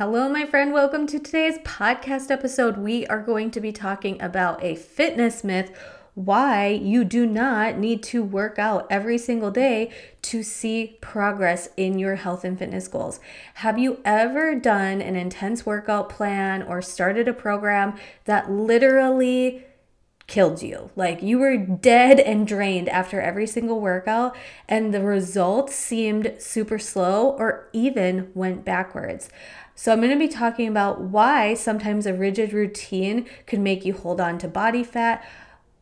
Hello, my friend. Welcome to today's podcast episode. We are going to be talking about a fitness myth why you do not need to work out every single day to see progress in your health and fitness goals. Have you ever done an intense workout plan or started a program that literally killed you? Like you were dead and drained after every single workout, and the results seemed super slow or even went backwards. So, I'm going to be talking about why sometimes a rigid routine could make you hold on to body fat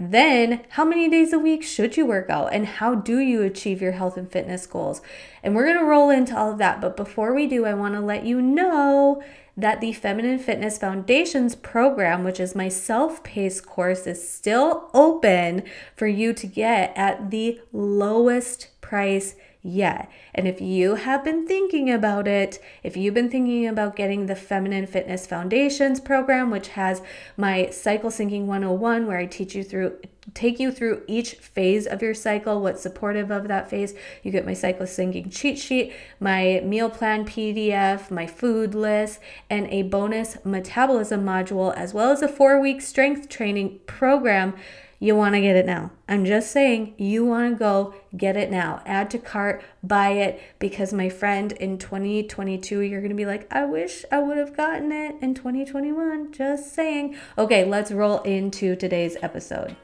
then, how many days a week should you work out and how do you achieve your health and fitness goals? And we're going to roll into all of that. But before we do, I want to let you know that the Feminine Fitness Foundations program, which is my self paced course, is still open for you to get at the lowest price yet. And if you have been thinking about it, if you've been thinking about getting the Feminine Fitness Foundations program, which has my cycle syncing 101, where I teach you through take you through each phase of your cycle, what's supportive of that phase. You get my cycle syncing cheat sheet, my meal plan PDF, my food list, and a bonus metabolism module, as well as a four week strength training program you want to get it now. I'm just saying, you want to go get it now. Add to cart, buy it, because my friend, in 2022, you're going to be like, I wish I would have gotten it in 2021. Just saying. Okay, let's roll into today's episode.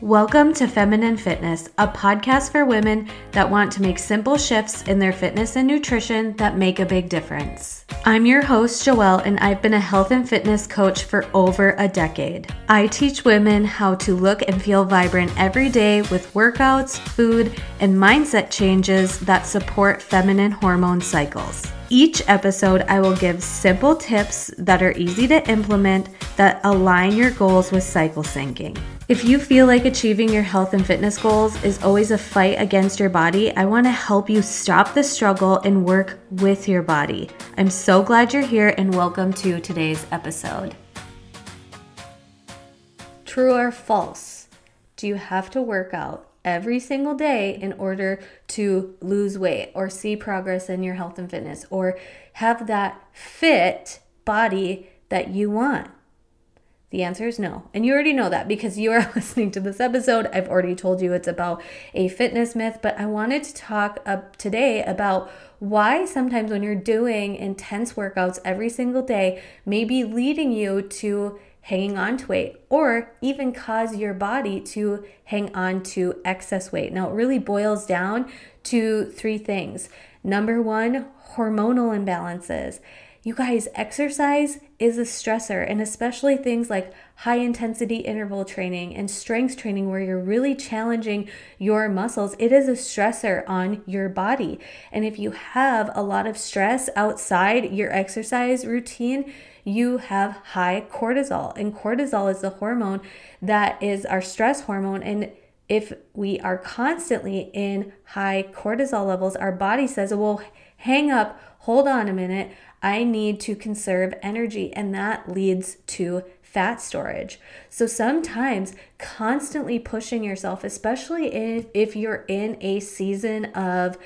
Welcome to Feminine Fitness, a podcast for women that want to make simple shifts in their fitness and nutrition that make a big difference. I'm your host, Joelle, and I've been a health and fitness coach for over a decade. I teach women how to look and feel vibrant every day with workouts, food, and mindset changes that support feminine hormone cycles. Each episode, I will give simple tips that are easy to implement that align your goals with cycle syncing. If you feel like achieving your health and fitness goals is always a fight against your body, I want to help you stop the struggle and work with your body. I'm so glad you're here and welcome to today's episode. True or false? Do you have to work out every single day in order to lose weight or see progress in your health and fitness or have that fit body that you want? The answer is no. And you already know that because you are listening to this episode. I've already told you it's about a fitness myth, but I wanted to talk up today about why sometimes when you're doing intense workouts every single day may be leading you to hanging on to weight or even cause your body to hang on to excess weight. Now, it really boils down to three things. Number one, hormonal imbalances. You guys, exercise is a stressor, and especially things like high intensity interval training and strength training, where you're really challenging your muscles, it is a stressor on your body. And if you have a lot of stress outside your exercise routine, you have high cortisol. And cortisol is the hormone that is our stress hormone. And if we are constantly in high cortisol levels, our body says, well, hang up, hold on a minute. I need to conserve energy, and that leads to fat storage. So sometimes constantly pushing yourself, especially if, if you're in a season of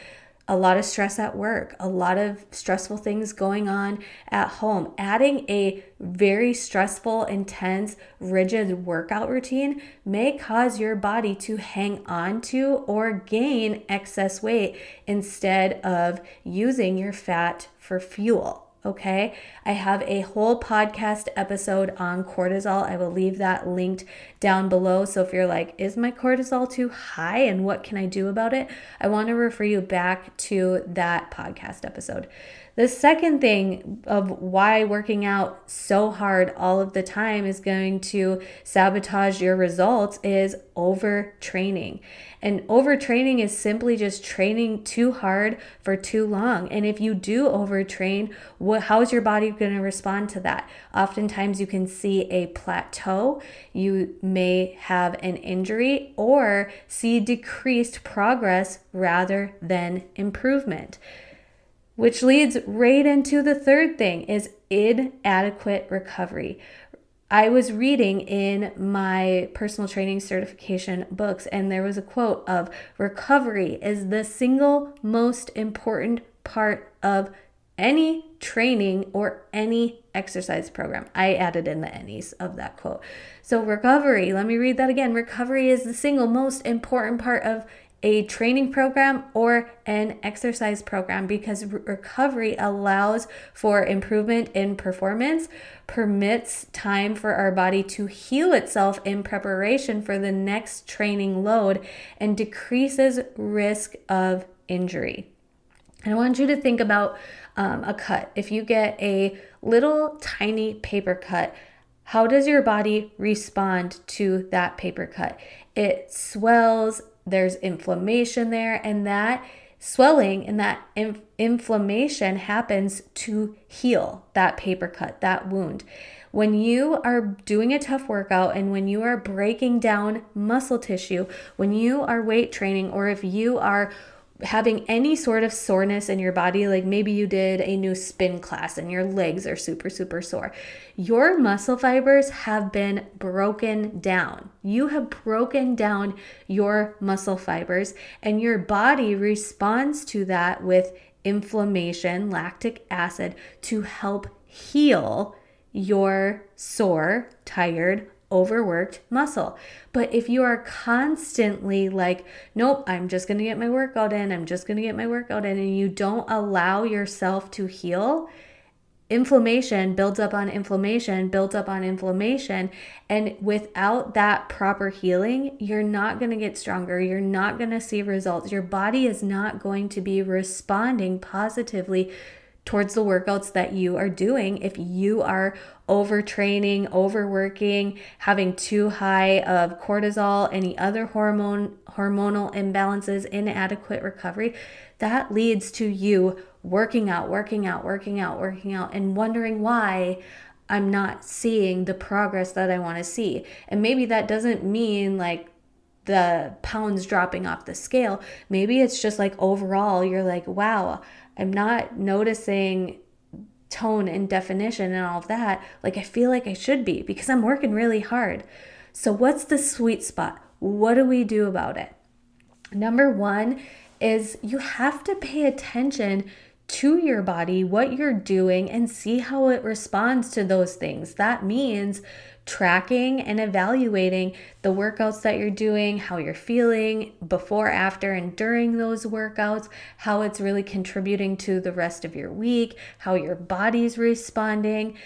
a lot of stress at work, a lot of stressful things going on at home. Adding a very stressful, intense, rigid workout routine may cause your body to hang on to or gain excess weight instead of using your fat for fuel. Okay, I have a whole podcast episode on cortisol. I will leave that linked down below. So if you're like, is my cortisol too high and what can I do about it? I want to refer you back to that podcast episode. The second thing of why working out so hard all of the time is going to sabotage your results is overtraining. And overtraining is simply just training too hard for too long. And if you do overtrain, what, how is your body going to respond to that? Oftentimes, you can see a plateau. You may have an injury or see decreased progress rather than improvement which leads right into the third thing is inadequate recovery. I was reading in my personal training certification books, and there was a quote of recovery is the single most important part of any training or any exercise program. I added in the any's of that quote. So, recovery, let me read that again. Recovery is the single most important part of a training program or an exercise program because recovery allows for improvement in performance, permits time for our body to heal itself in preparation for the next training load, and decreases risk of injury. And I want you to think about um, a cut. If you get a little tiny paper cut, how does your body respond to that paper cut? It swells, there's inflammation there, and that swelling and that inf- inflammation happens to heal that paper cut, that wound. When you are doing a tough workout and when you are breaking down muscle tissue, when you are weight training, or if you are having any sort of soreness in your body, like maybe you did a new spin class and your legs are super, super sore, your muscle fibers have been broken down. You have broken down your muscle fibers, and your body responds to that with inflammation, lactic acid, to help heal your sore, tired, overworked muscle. But if you are constantly like, nope, I'm just going to get my workout in, I'm just going to get my workout in, and you don't allow yourself to heal, inflammation builds up on inflammation, builds up on inflammation. And without that proper healing, you're not going to get stronger. You're not going to see results. Your body is not going to be responding positively towards the workouts that you are doing if you are overtraining, overworking, having too high of cortisol, any other hormone hormonal imbalances, inadequate recovery, that leads to you working out, working out, working out, working out and wondering why I'm not seeing the progress that I want to see. And maybe that doesn't mean like the pounds dropping off the scale. Maybe it's just like overall, you're like, wow, I'm not noticing tone and definition and all of that like I feel like I should be because I'm working really hard. So, what's the sweet spot? What do we do about it? Number one is you have to pay attention to your body, what you're doing, and see how it responds to those things. That means tracking and evaluating the workouts that you're doing, how you're feeling before, after, and during those workouts, how it's really contributing to the rest of your week, how your body's responding.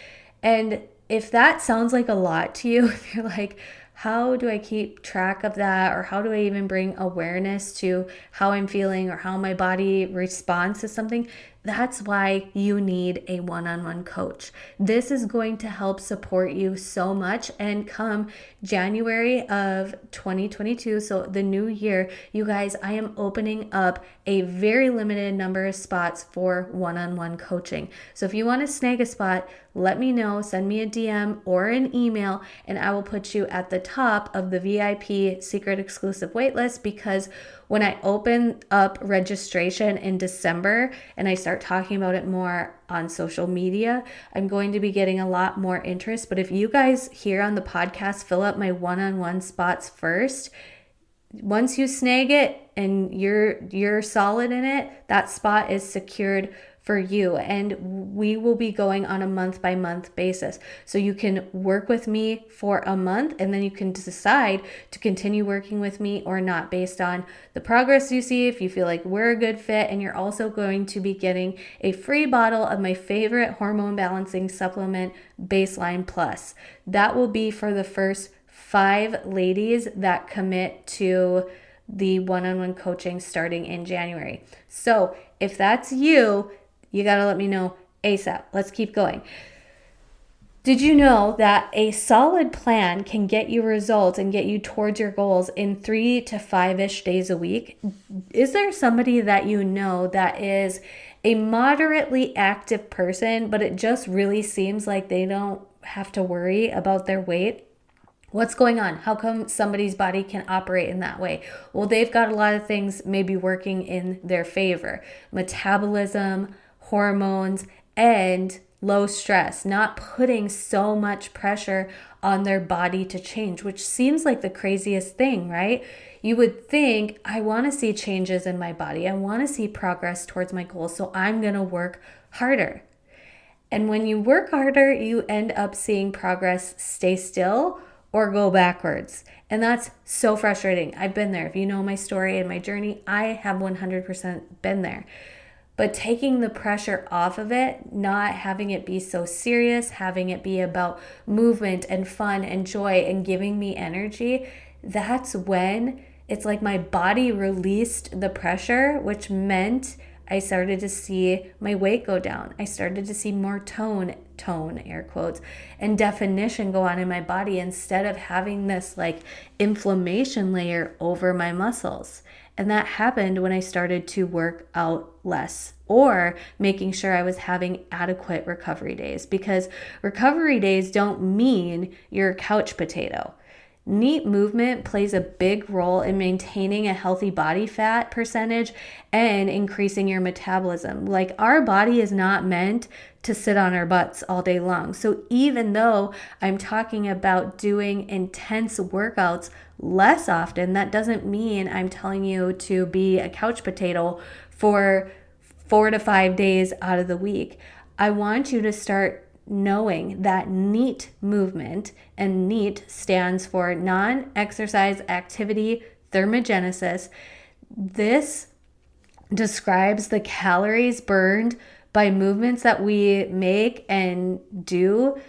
And if that sounds like a lot to you, if you're like, how do I keep track of that? Or how do I even bring awareness to how I'm feeling or how my body responds to something? That's why you need a one on one coach. This is going to help support you so much. And come January of 2022, so the new year, you guys, I am opening up a very limited number of spots for one on one coaching. So if you want to snag a spot, let me know, send me a DM or an email, and I will put you at the top of the VIP secret exclusive waitlist because when I open up registration in December and I start talking about it more on social media, I'm going to be getting a lot more interest. But if you guys here on the podcast fill up my one on one spots first, once you snag it and you're you're solid in it, that spot is secured for you. And we will be going on a month by month basis. So you can work with me for a month and then you can decide to continue working with me or not based on the progress you see. If you feel like we're a good fit, and you're also going to be getting a free bottle of my favorite hormone balancing supplement, Baseline Plus. That will be for the first five ladies that commit to the one on one coaching starting in January. So, if that's you, you got to let me know ASAP. Let's keep going. Did you know that a solid plan can get you results and get you towards your goals in three to five ish days a week? Is there somebody that you know that is a moderately active person, but it just really seems like they don't have to worry about their weight? What's going on? How come somebody's body can operate in that way? Well, they've got a lot of things maybe working in their favor metabolism, hormones, and low stress, not putting so much pressure on their body to change, which seems like the craziest thing, right? You would think, I want to see changes in my body. I want to see progress towards my goals. So I'm going to work harder. And when you work harder, you end up seeing progress stay still or go backwards. And that's so frustrating. I've been there. If you know my story and my journey, I have 100% been there. But taking the pressure off of it, not having it be so serious, having it be about movement and fun and joy and giving me energy, that's when it's like my body released the pressure, which meant I started to see my weight go down. I started to see more tone, tone, air quotes, and definition go on in my body instead of having this like inflammation layer over my muscles. And that happened when I started to work out less or making sure I was having adequate recovery days because recovery days don't mean you're a couch potato. NEAT movement plays a big role in maintaining a healthy body fat percentage and increasing your metabolism. Like, our body is not meant to sit on our butts all day long. So, even though I'm talking about doing intense workouts less often, that doesn't mean I'm telling you to be a couch potato for four to five days out of the week. I want you to start knowing that NEAT movement, and NEAT stands for non exercise activity thermogenesis. This describes the calories burned by movements that we make and do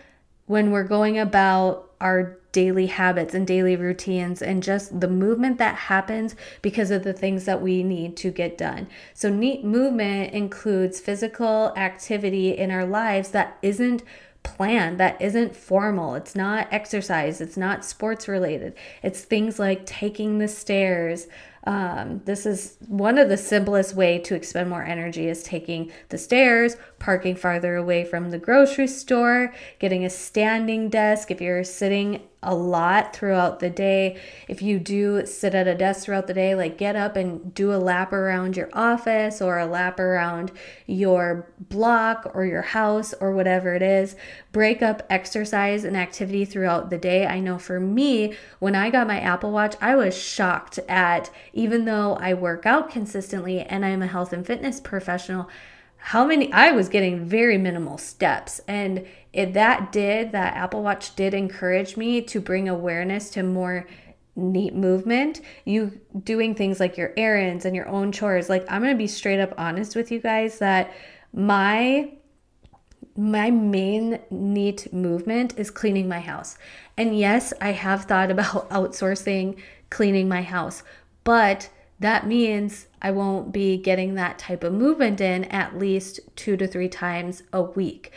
when we're going about our daily habits and daily routines and just the movement that happens because of the things that we need to get done. So, neat movement includes physical activity in our lives that isn't planned, that isn't formal. It's not exercise, it's not sports related. It's things like taking the stairs, um, this is one of the simplest way to expend more energy is taking the stairs, parking farther away from the grocery store, getting a standing desk. If you're sitting a lot throughout the day. If you do sit at a desk throughout the day, like get up and do a lap around your office or a lap around your block or your house or whatever it is. Break up exercise and activity throughout the day. I know for me, when I got my Apple Watch, I was shocked at even though I work out consistently and I'm a health and fitness professional, how many I was getting very minimal steps. And it, that did, that Apple Watch did encourage me to bring awareness to more neat movement. You doing things like your errands and your own chores. Like, I'm going to be straight up honest with you guys that my my main neat movement is cleaning my house. And yes, I have thought about outsourcing cleaning my house, but that means I won't be getting that type of movement in at least two to three times a week.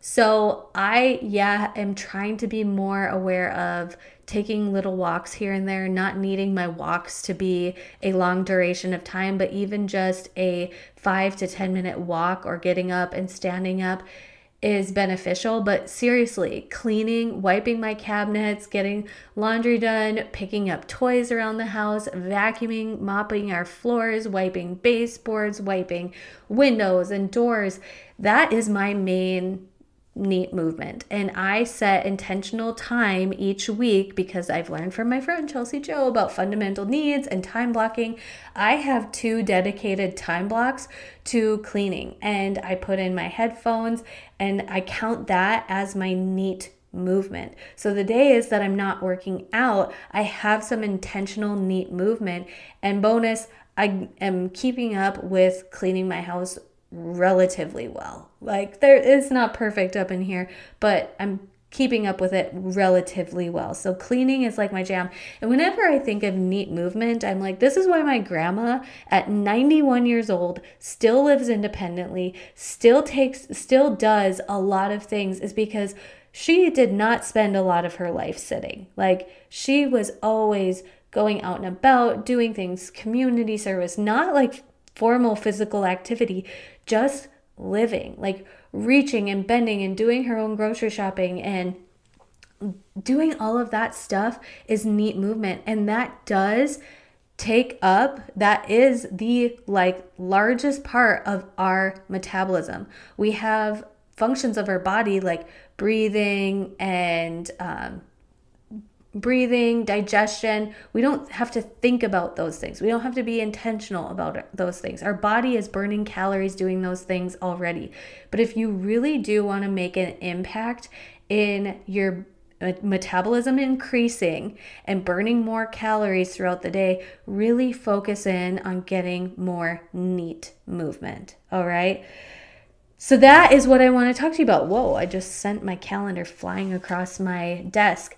So I, yeah, am trying to be more aware of taking little walks here and there, not needing my walks to be a long duration of time, but even just a five to 10 minute walk or getting up and standing up is beneficial, but seriously, cleaning, wiping my cabinets, getting laundry done, picking up toys around the house, vacuuming, mopping our floors, wiping baseboards, wiping windows and doors, that is my main neat movement. And I set intentional time each week because I've learned from my friend Chelsea Joe about fundamental needs and time blocking. I have two dedicated time blocks to cleaning, and I put in my headphones and I count that as my neat movement. So the days that I'm not working out, I have some intentional neat movement. And bonus, I am keeping up with cleaning my house relatively well. Like there is not perfect up in here, but I'm keeping up with it relatively well. So cleaning is like my jam. And whenever I think of neat movement, I'm like this is why my grandma at 91 years old still lives independently, still takes still does a lot of things is because she did not spend a lot of her life sitting. Like she was always going out and about, doing things, community service, not like formal physical activity, just living, like reaching and bending and doing her own grocery shopping and doing all of that stuff is neat movement. And that does take up that is the like largest part of our metabolism we have functions of our body like breathing and um, breathing, digestion. We don't have to think about those things. We don't have to be intentional about those things. Our body is burning calories doing those things already. But if you really do want to make an impact in your metabolism increasing and burning more calories throughout the day, really focus in on getting more NEAT movement. All right. So that is what I want to talk to you about. Whoa, I just sent my calendar flying across my desk.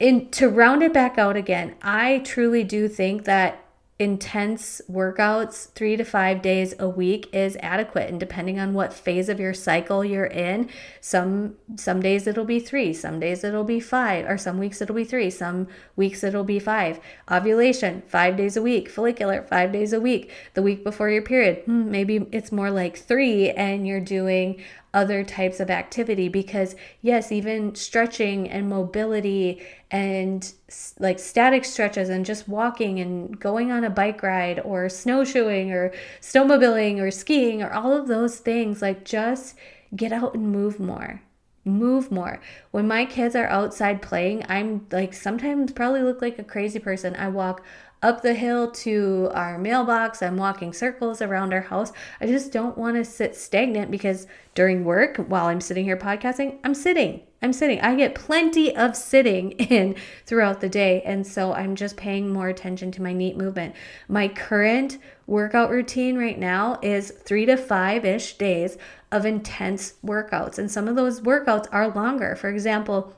And to round it back out again, I truly do think that intense workouts three to five days a week is adequate. And depending on what phase of your cycle you're in some some days it'll be three some days it'll be five or some weeks it'll be three some weeks it'll be five. Ovulation five days a week. Follicular five days a week. The week before your period hmm, maybe it's more like three and you're doing other types of activity because yes even stretching and mobility and like static stretches and just walking and going on a bike ride or snowshoeing or snowmobiling or skiing or all of those things like just get out and move more. Move more. When my kids are outside playing i'm like sometimes probably look like a crazy person. I walk up the hill to our mailbox. I'm walking circles around our house. I just don't want to sit stagnant because during work, while I'm sitting here podcasting, I'm sitting. I'm sitting. I get plenty of sitting in throughout the day. And so I'm just paying more attention to my NEAT movement. My current workout routine right now is three to five ish days of intense workouts. And some of those workouts are longer. For example,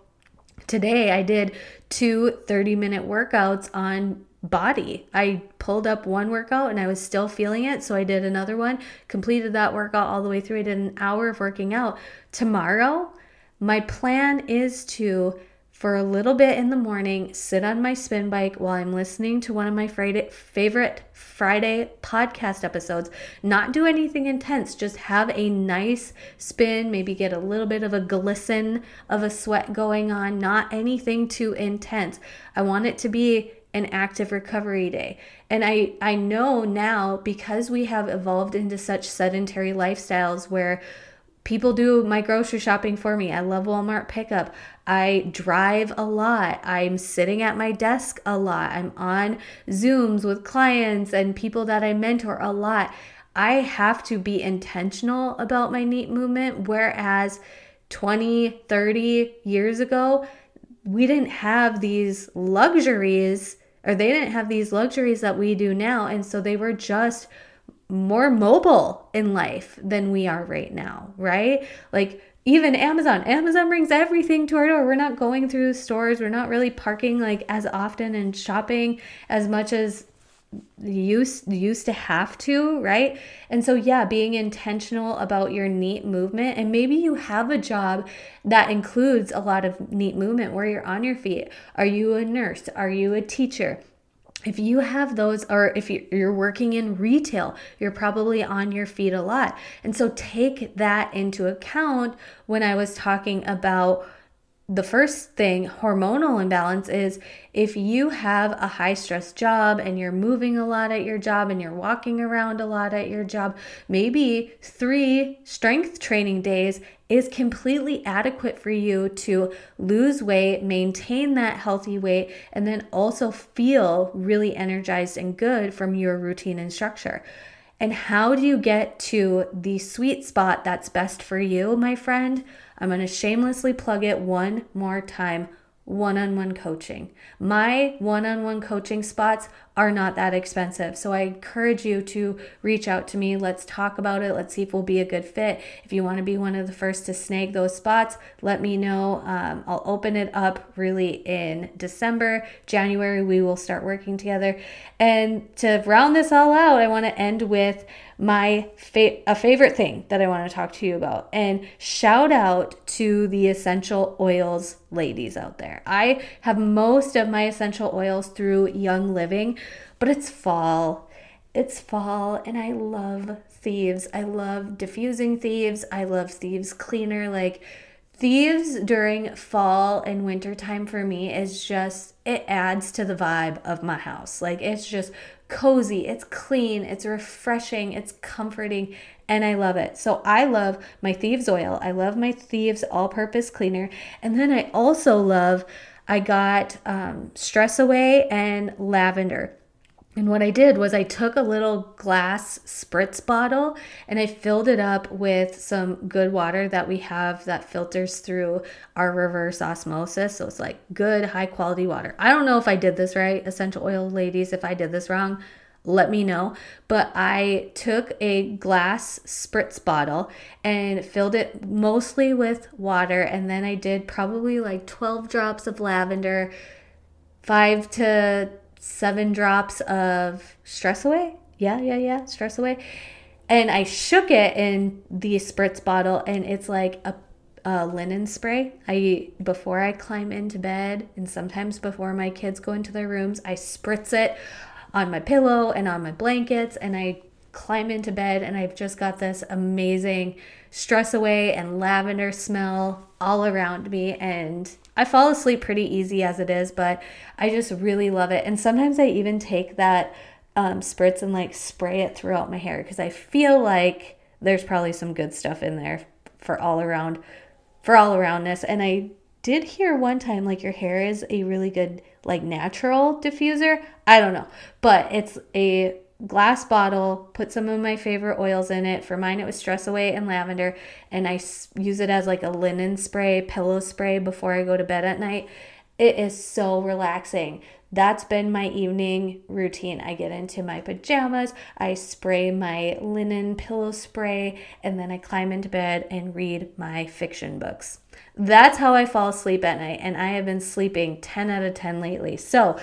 today I did two 30 minute workouts on body. I pulled up one workout and I was still feeling it. So I did another one, completed that workout all the way through. I did an hour of working out. Tomorrow, my plan is to, for a little bit in the morning, sit on my spin bike while I'm listening to one of my Friday, favorite Friday podcast episodes. Not do anything intense, just have a nice spin, maybe get a little bit of a glisten of a sweat going on, not anything too intense. I want it to be an active recovery day. And I, I know now because we have evolved into such sedentary lifestyles where people do my grocery shopping for me. I love Walmart pickup. I drive a lot. I'm sitting at my desk a lot. I'm on Zooms with clients and people that I mentor a lot. I have to be intentional about my NEAT movement. Whereas 20, 30 years ago, we didn't have these luxuries or they didn't have these luxuries that we do now. And so they were just more mobile in life than we are right now, right? Like, even Amazon. Amazon brings everything to our door. We're not going through stores. We're not really parking like as often and shopping as much as used used to have to, right? And so yeah, being intentional about your NEAT movement and maybe you have a job that includes a lot of NEAT movement where you're on your feet. Are you a nurse? Are you a teacher? if you have those, or if you're working in retail, you're probably on your feet a lot. And so take that into account when I was talking about the first thing, hormonal imbalance, is if you have a high stress job and you're moving a lot at your job and you're walking around a lot at your job, maybe three strength training days is completely adequate for you to lose weight, maintain that healthy weight, and then also feel really energized and good from your routine and structure. And how do you get to the sweet spot that's best for you, my friend? I'm going to shamelessly plug it one more time one on one coaching. My one on one coaching spots are not that expensive. So I encourage you to reach out to me. Let's talk about it. Let's see if we'll be a good fit. If you want to be one of the first to snag those spots, let me know. Um, I'll open it up really in December. January, we will start working together. And to round this all out, I want to end with my fa- a favorite thing that I want to talk to you about. And shout out to the essential oils ladies out there. I have most of my essential oils through Young Living, but it's fall. It's fall and I love thieves. I love diffusing thieves. I love thieves cleaner like thieves during fall and winter time for me is just it adds to the vibe of my house like it's just cozy, it's clean, it's refreshing, it's comforting, and I love it. So I love my Thieves oil. I love my Thieves all purpose cleaner. And then I also love I got um, Stress Away and Lavender. And what I did was I took a little glass spritz bottle and I filled it up with some good water that we have that filters through our reverse osmosis. So it's like good, high quality water. I don't know if I did this right, essential oil ladies. If I did this wrong, let me know. But I took a glass spritz bottle and filled it mostly with water. And then I did probably like 12 drops of lavender, five to seven drops of stress away. Yeah, yeah, yeah, stress away. And I shook it in the spritz bottle, and it's like a, a linen spray. I before I climb into bed, and sometimes before my kids go into their rooms, I spritz it on my pillow and on my blankets, and I climb into bed, and I've just got this amazing stress away and lavender smell all around me, and I fall asleep pretty easy as it is, but I just really love it. And sometimes I even take that um, spritz and like spray it throughout my hair because I feel like there's probably some good stuff in there for all around, for all aroundness. And I did hear one time like your hair is a really good like natural diffuser. I don't know, but it's a glass bottle, put some of my favorite oils in it. For mine, it was Stress Away and lavender, and I use it as like a linen spray, pillow spray before I go to bed at night. It is so relaxing. That's been my evening routine. I get into my pajamas, I spray my linen pillow spray, and then I climb into bed and read my fiction books. That's how I fall asleep at night, and I have been sleeping 10 out of 10 lately. So,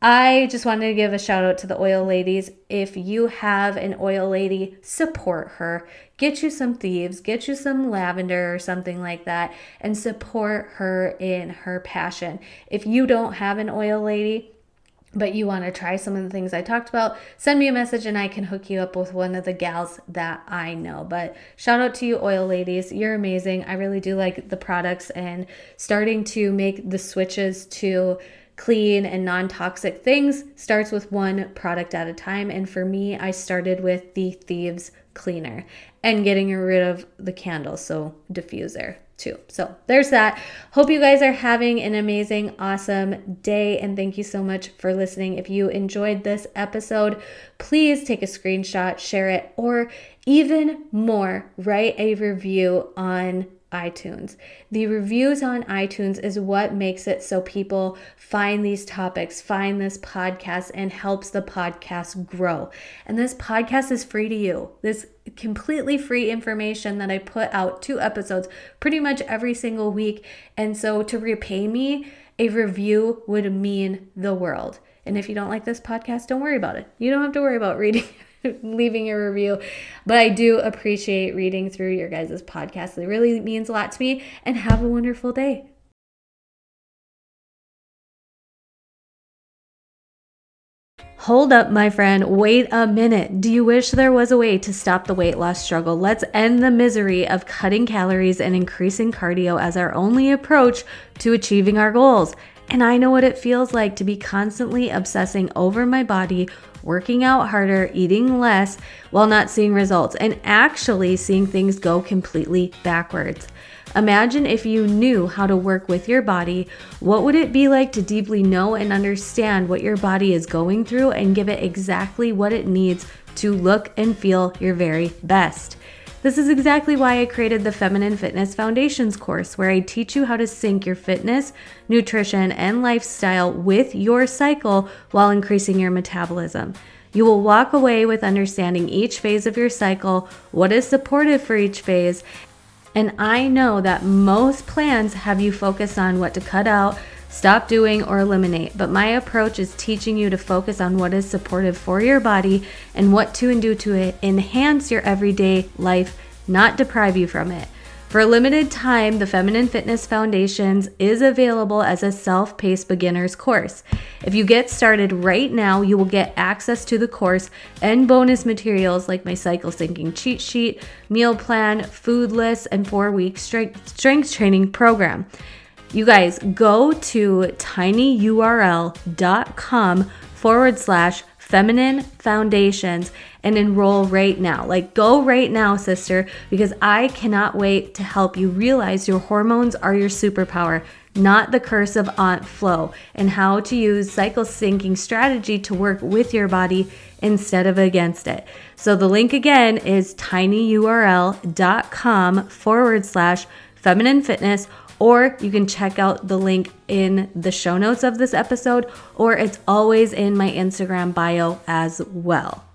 I just wanted to give a shout out to the oil ladies. If you have an oil lady, support her. Get you some thieves, get you some lavender or something like that, and support her in her passion. If you don't have an oil lady, but you want to try some of the things I talked about, send me a message and I can hook you up with one of the gals that I know. But shout out to you, oil ladies. You're amazing. I really do like the products and starting to make the switches to clean and non toxic things starts with one product at a time. And for me, I started with the Thieves Cleaner and getting rid of the candles, so diffuser too. So there's that. Hope you guys are having an amazing, awesome day. And thank you so much for listening. If you enjoyed this episode, please take a screenshot, share it, or even more, write a review on iTunes. The reviews on iTunes is what makes it so people find these topics, find this podcast, and helps the podcast grow. And this podcast is free to you. This completely free information that I put out two episodes pretty much every single week. And so to repay me, a review would mean the world. And if you don't like this podcast, don't worry about it. You don't have to worry about reading leaving a review. But I do appreciate reading through your guys' podcast. It really means a lot to me. And have a wonderful day. Hold up, my friend. Wait a minute. Do you wish there was a way to stop the weight loss struggle? Let's end the misery of cutting calories and increasing cardio as our only approach to achieving our goals. And I know what it feels like to be constantly obsessing over my body working out harder, eating less while not seeing results, and actually seeing things go completely backwards. Imagine if you knew how to work with your body, what would it be like to deeply know and understand what your body is going through and give it exactly what it needs to look and feel your very best? This is exactly why I created the Feminine Fitness Foundations course, where I teach you how to sync your fitness, nutrition, and lifestyle with your cycle while increasing your metabolism. You will walk away with understanding each phase of your cycle, what is supportive for each phase, and I know that most plans have you focus on what to cut out, stop doing, or eliminate. But my approach is teaching you to focus on what is supportive for your body and what to and do to enhance your everyday life, not deprive you from it. For a limited time, the Feminine Fitness Foundations is available as a self paced beginner's course. If you get started right now, you will get access to the course and bonus materials like my cycle syncing cheat sheet, meal plan, food list, and four week strength, strength training program. You guys go to tinyurl.com forward slash feminine foundations and enroll right now. Like, go right now, sister, because I cannot wait to help you realize your hormones are your superpower, not the curse of Aunt Flo, and how to use cycle syncing strategy to work with your body instead of against it. So the link again is tinyurl.com forward slash feminine fitness, or you can check out the link in the show notes of this episode, or it's always in my Instagram bio as well.